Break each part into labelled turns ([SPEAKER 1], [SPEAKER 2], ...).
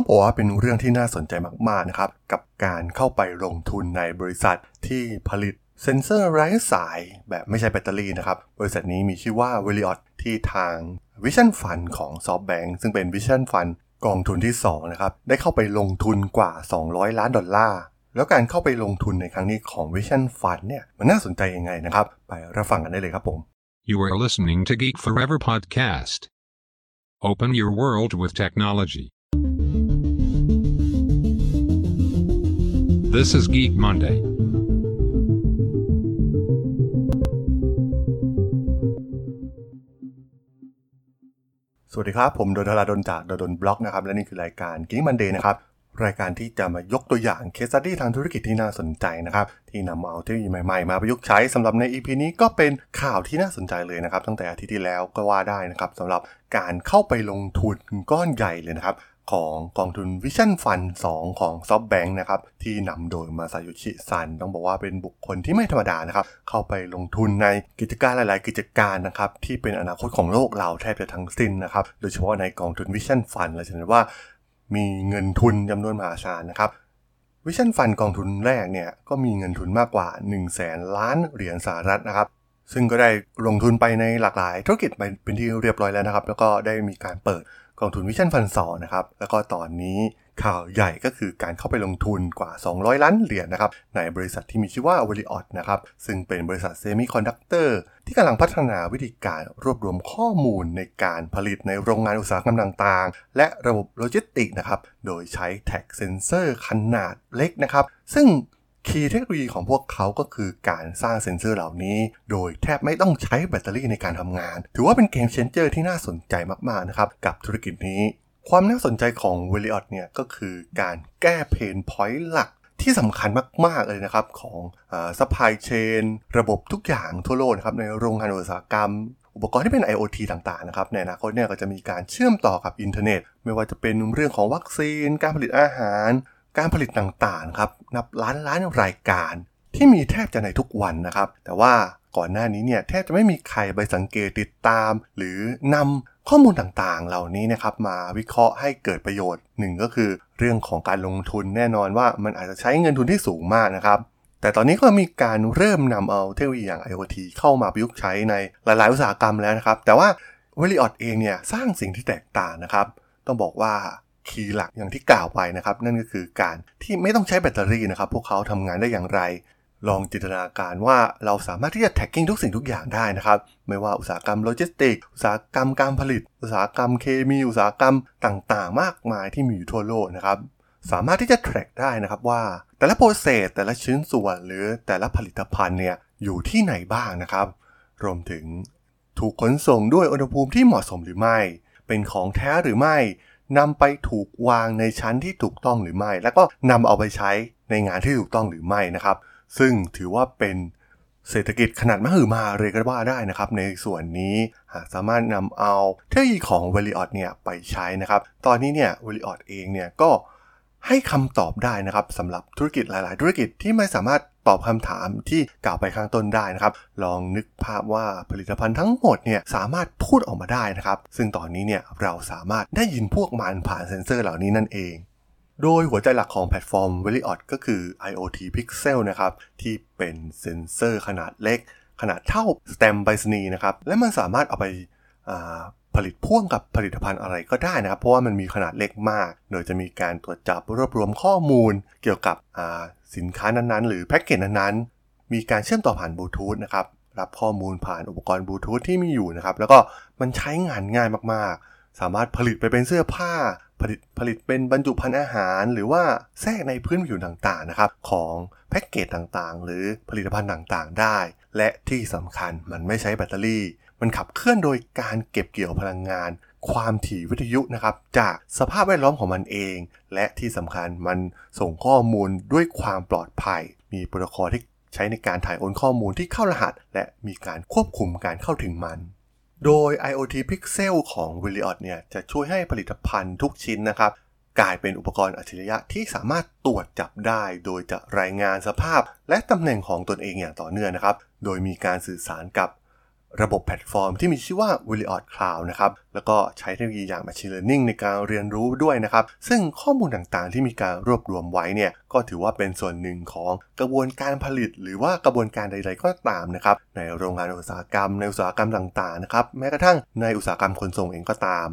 [SPEAKER 1] ต้องบอกว่าเป็นเรื่องที่น่าสนใจมากๆนะครับ กับการเข้าไปลงทุนในบริษัทที่ผลิตเซ็นเซอร์ไร้สายแบบไม่ใช่แบตเตอรี่นะครับ บริษัทนี้มีชื่อว่า v e l i o t ที่ทาง Vision Fund ของ SoftBank ซึ่งเป็น Vision Fund กองทุนที่ 2 นะครับ ได้เข้าไปลงทุนกว่า 200 ล้านดอลลาร์ แล้วการเข้าไปลงทุนในครั้งนี้ของ Vision Fund เนี่ย มันน่าสนใจยังไงนะครับ ไปรับฟังกันได้เลยครับผม
[SPEAKER 2] You are listening to Geek Forever podcast. Open your world with technology. This is Geek Monday.
[SPEAKER 1] สวัสดีครับ ผมโดนทราดนจากโดนบล็อกนะครับ และนี่คือรายการ Geek Monday นะครับ รายการที่จะมายกตัวอย่างเคสสตี้ทางธุรกิจที่น่าสนใจนะครับ ที่นำเอาเทคโนโลยีใหม่ๆ มาประยุกต์ใช้สำหรับใน EP นี้ก็เป็นข่าวที่น่าสนใจเลยนะครับ ตั้งแต่อาทิตย์ที่แล้วก็ว่าได้นะครับสำหรับการเข้าไปลงทุนก้อนใหญ่เลยนะครับ ของกองทุน Vision Fund 2 ของ SoftBank นะครับ ที่นำโดยมาซาโยชิซัน ต้องบอกว่าเป็นบุคคลที่ไม่ธรรมดานะครับ เข้าไปลงทุนในกิจการหลาย ๆ กิจการนะครับ ที่เป็นอนาคตของโลกเราแทบจะทั้งสิ้นนะครับโดยเฉพาะในกองทุน Vision Fund เราจะเห็นว่า มีเงินทุนจำนวนมหาศาลนะครับวิชั่นฟันกองทุนแรกเนี่ยก็มีเงินทุนมากกว่า 1 0 0 0 0แสนล้านเหรียญสหรัฐนะครับ ซึ่งก็ได้ลงทุนไปในหลากหลายธุรกิจไปเป็นที่เรียบร้อยแล้วนะครับ แล้วก็ได้มีการเปิดกองทุน Vision Fund สองนะครับ แล้วก็ตอนนี้ข่าวใหญ่ก็คือการเข้าไปลงทุนกว่า 200 ล้านเหรียญนะครับ ในบริษัทที่มีชื่อว่า W i l i o t นะครับ ซึ่งเป็นบริษัทเซมิคอนดักเตอร์ ที่กำลังพัฒนาวิธีการรวบรวมข้อมูลในการผลิตในโรงงานอุตสาหกรรมต่างๆ และระบบโลจิสติกนะครับ โดยใช้แท็กเซนเซอร์ขนาดเล็กนะครับ ซึ่ง key เทคโนโลยีของพวกเขาก็คือการสร้างเซ็นเซอร์เหล่านี้ โดยแทบไม่ต้องใช้แบตเตอรี่ในการทำงาน ถือว่าเป็น game changer ที่น่าสนใจมากๆนะครับกับธุรกิจนี้ ความน่าสนใจของ W i l i o t เนี่ยก็คือการแก้ pain point หลัก ที่สำคัญมาก ๆ เลยนะครับ ของ supply chain ระบบทุกอย่างทั่วโลกนะครับ ในโรงงานอุตสาหกรรม อุปกรณ์ที่เป็น IoT ต่างๆนะครับในอนาคตเนี่ยก็จะมีการเชื่อมต่อกับอินเทอร์เน็ต ไม่ว่าจะเป็นเรื่องของวัคซีน การผลิตอาหาร การผลิตต่างๆครับนับล้านล้านรายการที่มีแทบจะในทุกวันนะครับ แต่ว่าก่อนหน้านี้เนี่ยแทบจะไม่มีใครไปสังเกตติดตาม หรือนำข้อมูลต่างๆ เหล่านี้นะครับมาวิเคราะห์ให้เกิดประโยชน์หนึ่งก็คือ เรื่องของการลงทุนแน่นอนว่ามันอาจจะใช้เงินทุนที่สูงมากนะครับ แต่ตอนนี้ก็มีการเริ่มนำเอาเทคโนโลยีอย่าง IoT เข้ามาประยุกต์ใช้ในหลาย ๆ อุตสาหกรรมแล้วนะครับ แต่ว่า w e l i o t เองเนี่ยสร้างสิ่งที่แตกต่างนะครับ ต้องบอกว่า key หลักอย่างที่กล่าวไปนะครับ นั่นก็คือการที่ไม่ต้องใช้แบตเตอรี่นะครับ พวกเขาทำงานได้อย่างไร ลองจินตนาการว่าเราสามารถที่จะ tagging ทุกสิ่งทุกอย่างได้นะครับ ไม่ว่าอุตสาหกรรมโลจิสติก อุตสาหกรรมการผลิต อุตสาหกรรมเคมี อุตสาหกรรมต่างๆ มากมายที่มีอยู่ทั่วโลกนะครับ สามารถที่จะ track ได้นะครับว่า แต่ละ process แต่ละชิ้นส่วนหรือแต่ละผลิตภัณฑ์เนี่ยอยู่ที่ไหนบ้างนะครับ รวมถึงถูกขนส่งด้วยอุณหภูมิที่เหมาะสมหรือไม่ เป็นของแท้หรือไม่นำไปถูกวางในชั้นที่ถูกต้องหรือไม่ แล้วก็นำเอาไปใช้ในงานที่ถูกต้องหรือไม่นะครับ ซึ่งถือว่าเป็นเศรษฐกิจขนาดมหึมาเลยก็ว่าได้นะครับ ในส่วนนี้หากสามารถนำเอาเทคโนโลยีของ v e l i o t เนี่ยไปใช้นะครับ ตอนนี้เนี่ย v e l i o t เองเนี่ยก็ให้คำตอบได้นะครับสำหรับธุรกิจหลาย ๆ ธุรกิจที่ไม่สามารถตอบคำถามที่กล่าวไปข้างต้นได้นะครับ ลองนึกภาพว่าผลิตภัณฑ์ทั้งหมดเนี่ยสามารถพูดออกมาได้นะครับ ซึ่งตอนนี้เนี่ยเราสามารถได้ยินพวกมันผ่านเซ็นเซอร์เหล่านี้นั่นเอง โดยหัวใจหลักของแพลตฟอร์ม W i l i o t ก็คือ IoT Pixel นะครับ ที่เป็นเซ็นเซอร์ขนาดเล็ก ขนาดเท่าแสตมป์ไปรษณีย์นะครับ และมันสามารถเอาไปผลิตพ่วงกับผลิตภัณฑ์อะไรก็ได้นะครับ เพราะว่ามันมีขนาดเล็กมาก โดยจะมีการตรวจจับรวบรวมข้อมูล เกี่ยวกับสินค้านั้นๆ หรือแพ็กเกจนั้นๆ มีการเชื่อมต่อผ่านบลูทูธนะครับรับข้อมูลผ่านอุปกรณ์บลูทูธที่มีอยู่นะครับ แล้วก็มันใช้งานง่ายมากๆ สามารถผลิตไปเป็นเสื้อผ้า ผลิตผลิตเป็นบรรจุภัณฑ์อาหาร หรือว่าแทรกในพื้นผิวต่างๆนะครับของแพ็กเกจต่างๆ หรือผลิตภัณฑ์ต่างๆ ได้ และที่สำคัญมันไม่ใช้แบตเตอรี่ มันขับเคลื่อนโดยการเก็บเกี่ยวพลังงาน ความถี่วิทยุนะครับจากสภาพแวดล้อมของมันเอง และที่สำคัญมันส่งข้อมูลด้วยความปลอดภัย มีโปรโตคอลที่ใช้ในการถ่ายโอนข้อมูลที่เข้ารหัส และมีการควบคุมการเข้าถึงมัน โดย IoT Pixel ของ W i l i o t เนี่ยจะช่วยให้ผลิตภัณฑ์ทุกชิ้นนะครับ กลายเป็นอุปกรณ์อัจฉริยะที่สามารถตรวจจับได้ โดยจะรายงานสภาพ และตำแหน่งของตนเองอย่างต่อเนื่องนะครับ โดยมีการสื่อสารกับ ระบบแพลตฟอร์มที่มีชื่อว่า W i l i o t Cloud นะครับ แล้วก็ใช้เทคโนโลยีอย่าง Machine Learning ในการเรียนรู้ด้วยนะครับ ซึ่งข้อมูลต่างๆ ที่มีการรวบรวมไว้เนี่ย ก็ถือว่าเป็นส่วนหนึ่งของกระบวนการผลิต หรือว่ากระบวนการใด ๆ ก็ตามนะครับ ในโรงงานอุตสาหกรรม ในอุตสาหกรรมต่างๆ นะครับ แม้กระทั่งในอุตสาหกรรมขนส่งเองก็ตาม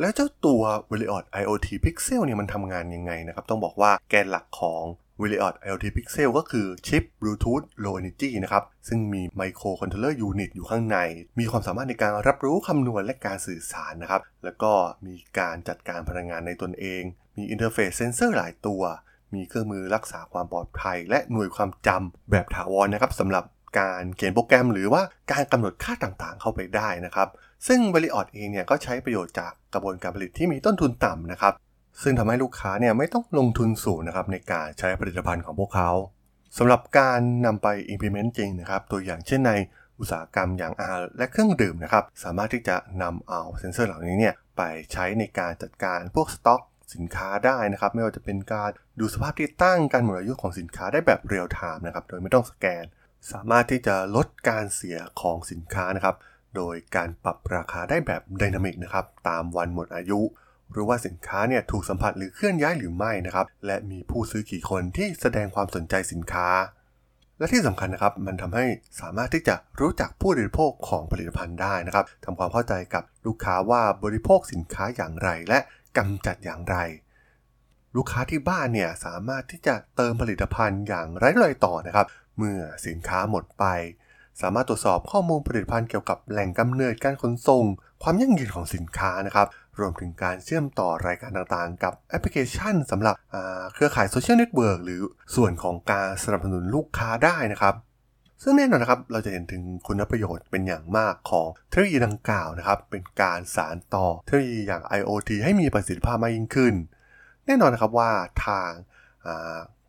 [SPEAKER 1] แล้วเจ้าตัว w i l l i o t IoT Pixel เนี่ยมันทำงานยังไงนะครับ ต้องบอกว่าแกนหลักของ w i l l i o t IoT Pixel ก็คือชิป Bluetooth Low Energy นะครับ ซึ่งมี Microcontroller Unit อยู่ข้างใน มีความสามารถในการรับรู้คำนวณและการสื่อสารนะครับ แล้วก็มีการจัดการพลังงานในตนเอง มีอินเทอร์เฟซเซนเซอร์หลายตัว มีเครื่องมือรักษาความปลอดภัย และหน่วยความจำแบบถาวรนะครับสำหรับการเขียนโปรแกรมหรือว่าการกำหนดค่าต่างๆ เข้าไปได้นะครับ ซึ่ง W i l i o t เองเนี่ยก็ใช้ประโยชน์จากกระบวนการผลิตที่มีต้นทุนต่ำนะครับ ซึ่งทำให้ลูกค้าเนี่ยไม่ต้องลงทุนสูงนะครับในการใช้ผลิตภัณฑ์ของพวกเขาสำหรับการนำไป implement จริงนะครับ ตัวอย่างเช่นในอุตสาหกรรมอย่างอาหารและเครื่องดื่มนะครับ สามารถที่จะนำเอาเซ็นเซอร์เหล่านี้เนี่ยไปใช้ในการจัดการพวกสต็อกสินค้าได้นะครับ ไม่ว่าจะเป็นการดูสภาพที่ตั้งการหมดอายุของสินค้าได้แบบเรียลไทม์นะครับโดยไม่ต้องสแกน สามารถที่จะลดการเสียของสินค้านะครับ โดยการปรับราคาได้แบบ dynamic นะครับตามวันหมดอายุ หรือว่าสินค้าเนี่ยถูกสัมผัสหรือเคลื่อนย้ายหรือไม่นะครับ และมีผู้ซื้อกี่คนที่แสดงความสนใจสินค้า และที่สำคัญนะครับ มันทำให้สามารถที่จะรู้จักผู้บริโภคของผลิตภัณฑ์ได้นะครับทำความเข้าใจกับลูกค้าว่าบริโภคสินค้าอย่างไร และกำจัดอย่างไร ลูกค้าที่บ้านเนี่ยสามารถที่จะเติมผลิตภัณฑ์อย่างไร้รอยต่อนะครับ เมื่อสินค้าหมดไปสามารถตรวจสอบข้อมูลผลิตภัณฑ์เกี่ยวกับแหล่งกำเนิดการขนส่ง ความยั่งยืนของสินค้านะครับ รวมถึงการเชื่อมต่อรายการต่างๆ กับแอปพลิเคชันสำหรับเครือข่าย social network หรือส่วนของการสนับสนุนลูกค้าได้นะครับซึ่งแน่นอนนะครับ เราจะเห็นถึงคุณประโยชน์เป็นอย่างมากของเทคโนโลยีดังกล่าวนะครับ เป็นการสานต่อเทคโนโลยีอย่าง IoT ให้มีประสิทธิภาพมากยิ่งขึ้น แน่นอนนะครับว่าทาง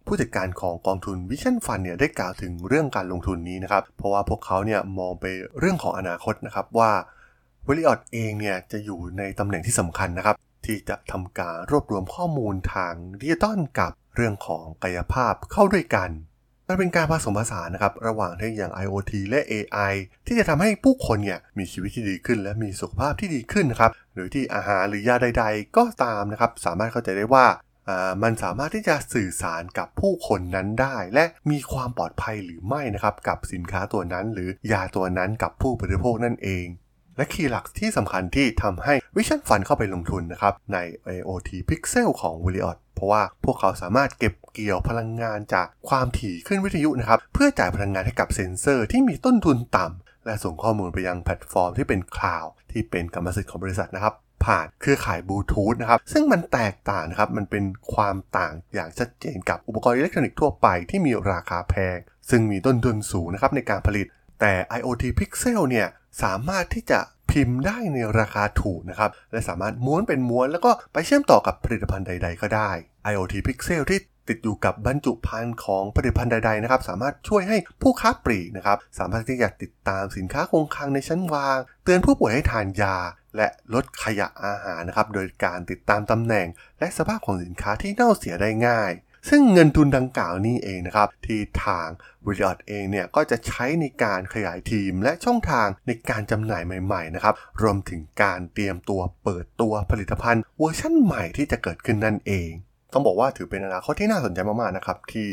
[SPEAKER 1] ผู้จัดการของกองทุนวิชั่นฟันเนี่ยได้กล่าวถึงเรื่องการลงทุนนี้นะครับ เพราะว่าพวกเขาเนี่ยมองไปเรื่องของอนาคตนะครับว่า วิลลิออตเองเนี่ยจะอยู่ในตำแหน่งที่สำคัญนะครับ ที่จะทำการรวบรวมข้อมูลทางดิจิตอลกับเรื่องของกายภาพเข้าด้วยกันมันเป็นการผสมผสานนะครับ ระหว่างเทคโนโลยีอย่าง IoT และ AI ที่จะทำให้ผู้คนเนี่ยมีชีวิตที่ดีขึ้น และมีสุขภาพที่ดีขึ้นนะครับ หรือที่อาหารหรือยาใด ๆ ก็ตามนะครับ สามารถเข้าใจได้ว่า มันสามารถที่จะสื่อสารกับผู้คนนั้นได้ และมีความปลอดภัยหรือไม่นะครับ กับสินค้าตัวนั้น หรือยาตัวนั้นกับผู้บริโภคนั่นเอง และ key หลักที่สำคัญที่ทำให้ Vision Fund เข้าไปลงทุนนะครับใน IoT Pixel ของ W i l i o t เพราะว่าพวกเขาสามารถเก็บเกี่ยวพลังงานจากความถี่คลื่นวิทยุนะครับเพื่อจ่ายพลังงานให้กับเซ็นเซอร์ที่มีต้นทุนต่ำและส่งข้อมูลไปยังแพลตฟอร์มที่เป็นคลาวด์ที่เป็นกรรมสิทธิ์ของบริษัทนะครับผ่านเครือข่ายบลูทูธนะครับ ซึ่งมันแตกต่างนะครับ มันเป็นความต่างอย่างชัดเจนกับอุปกรณ์อิเล็กทรอนิกส์ทั่วไปที่มีราคาแพง ซึ่งมีต้นทุนสูงนะครับในการผลิต แต่ IoT Pixel เนี่ยสามารถที่จะพิมพ์ได้ในราคาถูกนะครับ และสามารถม้วนเป็นม้วนแล้วก็ไปเชื่อมต่อกับผลิตภัณฑ์ใด ๆ ก็ได้ IoT Pixel ที่ติดอยู่กับบรรจุภัณฑ์ของผลิตภัณฑ์ใดๆนะครับ สามารถช่วยให้ผู้ค้าปลีกนะครับ สามารถที่จะติดตามสินค้าคงคลังในชั้นวาง เตือนผู้ป่วยให้ทานยา และลดขยะอาหารนะครับ โดยการติดตามตำแหน่ง และสภาพของสินค้าที่เน่าเสียได้ง่าย ซึ่งเงินทุนดังกล่าวนี้เองนะครับ ที่ทางบริษัทเองเนี่ยก็จะใช้ในการขยายทีมและช่องทางในการจำหน่ายใหม่ๆนะครับ รวมถึงการเตรียมตัวเปิดตัวผลิตภัณฑ์เวอร์ชั่นใหม่ที่จะเกิดขึ้นนั่นเอง ต้องบอกว่าถือเป็นอนาคตที่น่าสนใจมากๆนะครับที่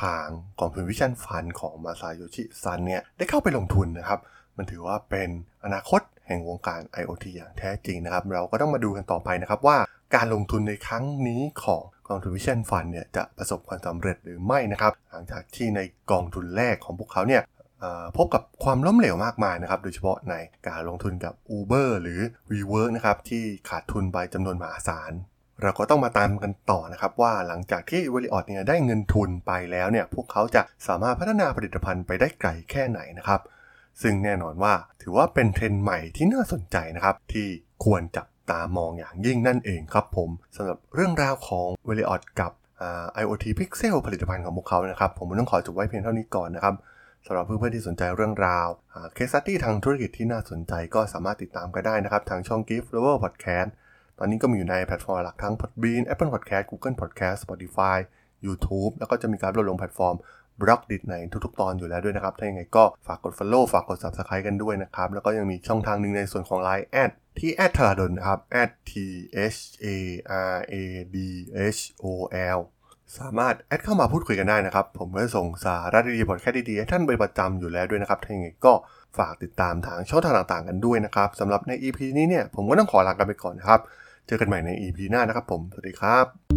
[SPEAKER 1] ทางกองทุน Vision Fund ของมาซาโยชิซันเนี่ยได้เข้าไปลงทุนนะครับ มันถือว่าเป็นอนาคตแห่งวงการ IoT อย่างแท้จริงนะครับ เราก็ต้องมาดูกันต่อไปนะครับว่าการลงทุนในครั้งนี้ของ องทุนวิชั่นฟันเนี่ยจะประสบความสำเร็จหรือไม่นะครับ หลังจากที่ในกองทุนแรกของพวกเขาเนี่ยพบกับความล้มเหลวมากมายนะครับ โดยเฉพาะในการลงทุนกับ Uber หรือ WeWork นะครับที่ขาดทุนไปจำนวนมหาศาลเราก็ต้องมาตามกันต่อนะครับว่าหลังจากที่วอลิออดเนี่ยได้เงินทุนไปแล้วเนี่ยพวกเขาจะสามารถพัฒนาผลิตภัณฑ์ไปได้ไกลแค่ไหนนะครับ ซึ่งแน่นอนว่าถือว่าเป็นเทรนด์ใหม่ที่น่าสนใจนะครับที่ควรจับ ตามองอย่างยิ่งนั่นเองครับผมสำหรับเรื่องราวของ Wiliot กับ IoT Pixel ผลิตภัณฑ์ของพวกเขานะครับผมต้องขอจบไว้เพียงเท่านี้ก่อนนะครับสำหรับเพื่อนๆที่สนใจเรื่องราว case study ทางธุรกิจที่น่าสนใจก็สามารถติดตามกันได้นะครับ ทางช่อง Geek Forever Podcast ตอนนี้ก็มีอยู่ในแพลตฟอร์มหลักทั้ง Podbean Apple Podcast Google Podcast Spotify YouTube แล้วก็จะมีการโพสต์ลงแพลตฟอร์ม Blockdit ในทุกๆ ตอนอยู่แล้วด้วยนะครับ ถ้าอย่างไรก็ฝากกด Follow ฝากกด Subscribe กันด้วยนะครับ แล้วก็ยังมีช่องทางหนึ่งในส่วนของ Line แอดที่แอดทราดนนะครับ t h a r a d h o l สามารถแอดเข้ามาพูดคุยกันได้นะครับ ผมก็ส่งสาระดีๆพอดแคสต์ดีๆให้ท่านเป็นประจำอยู่แล้วด้วยนะครับ ถ้าอย่างไรก็ฝากติดตามทางช่องทางต่างๆกันด้วยนะครับสำหรับใน EP นี้เนี่ยผมก็ต้องขอลากันไปก่อนนะครับ เจอกันใหม่ใน EP หน้านะครับผม สวัสดีครับ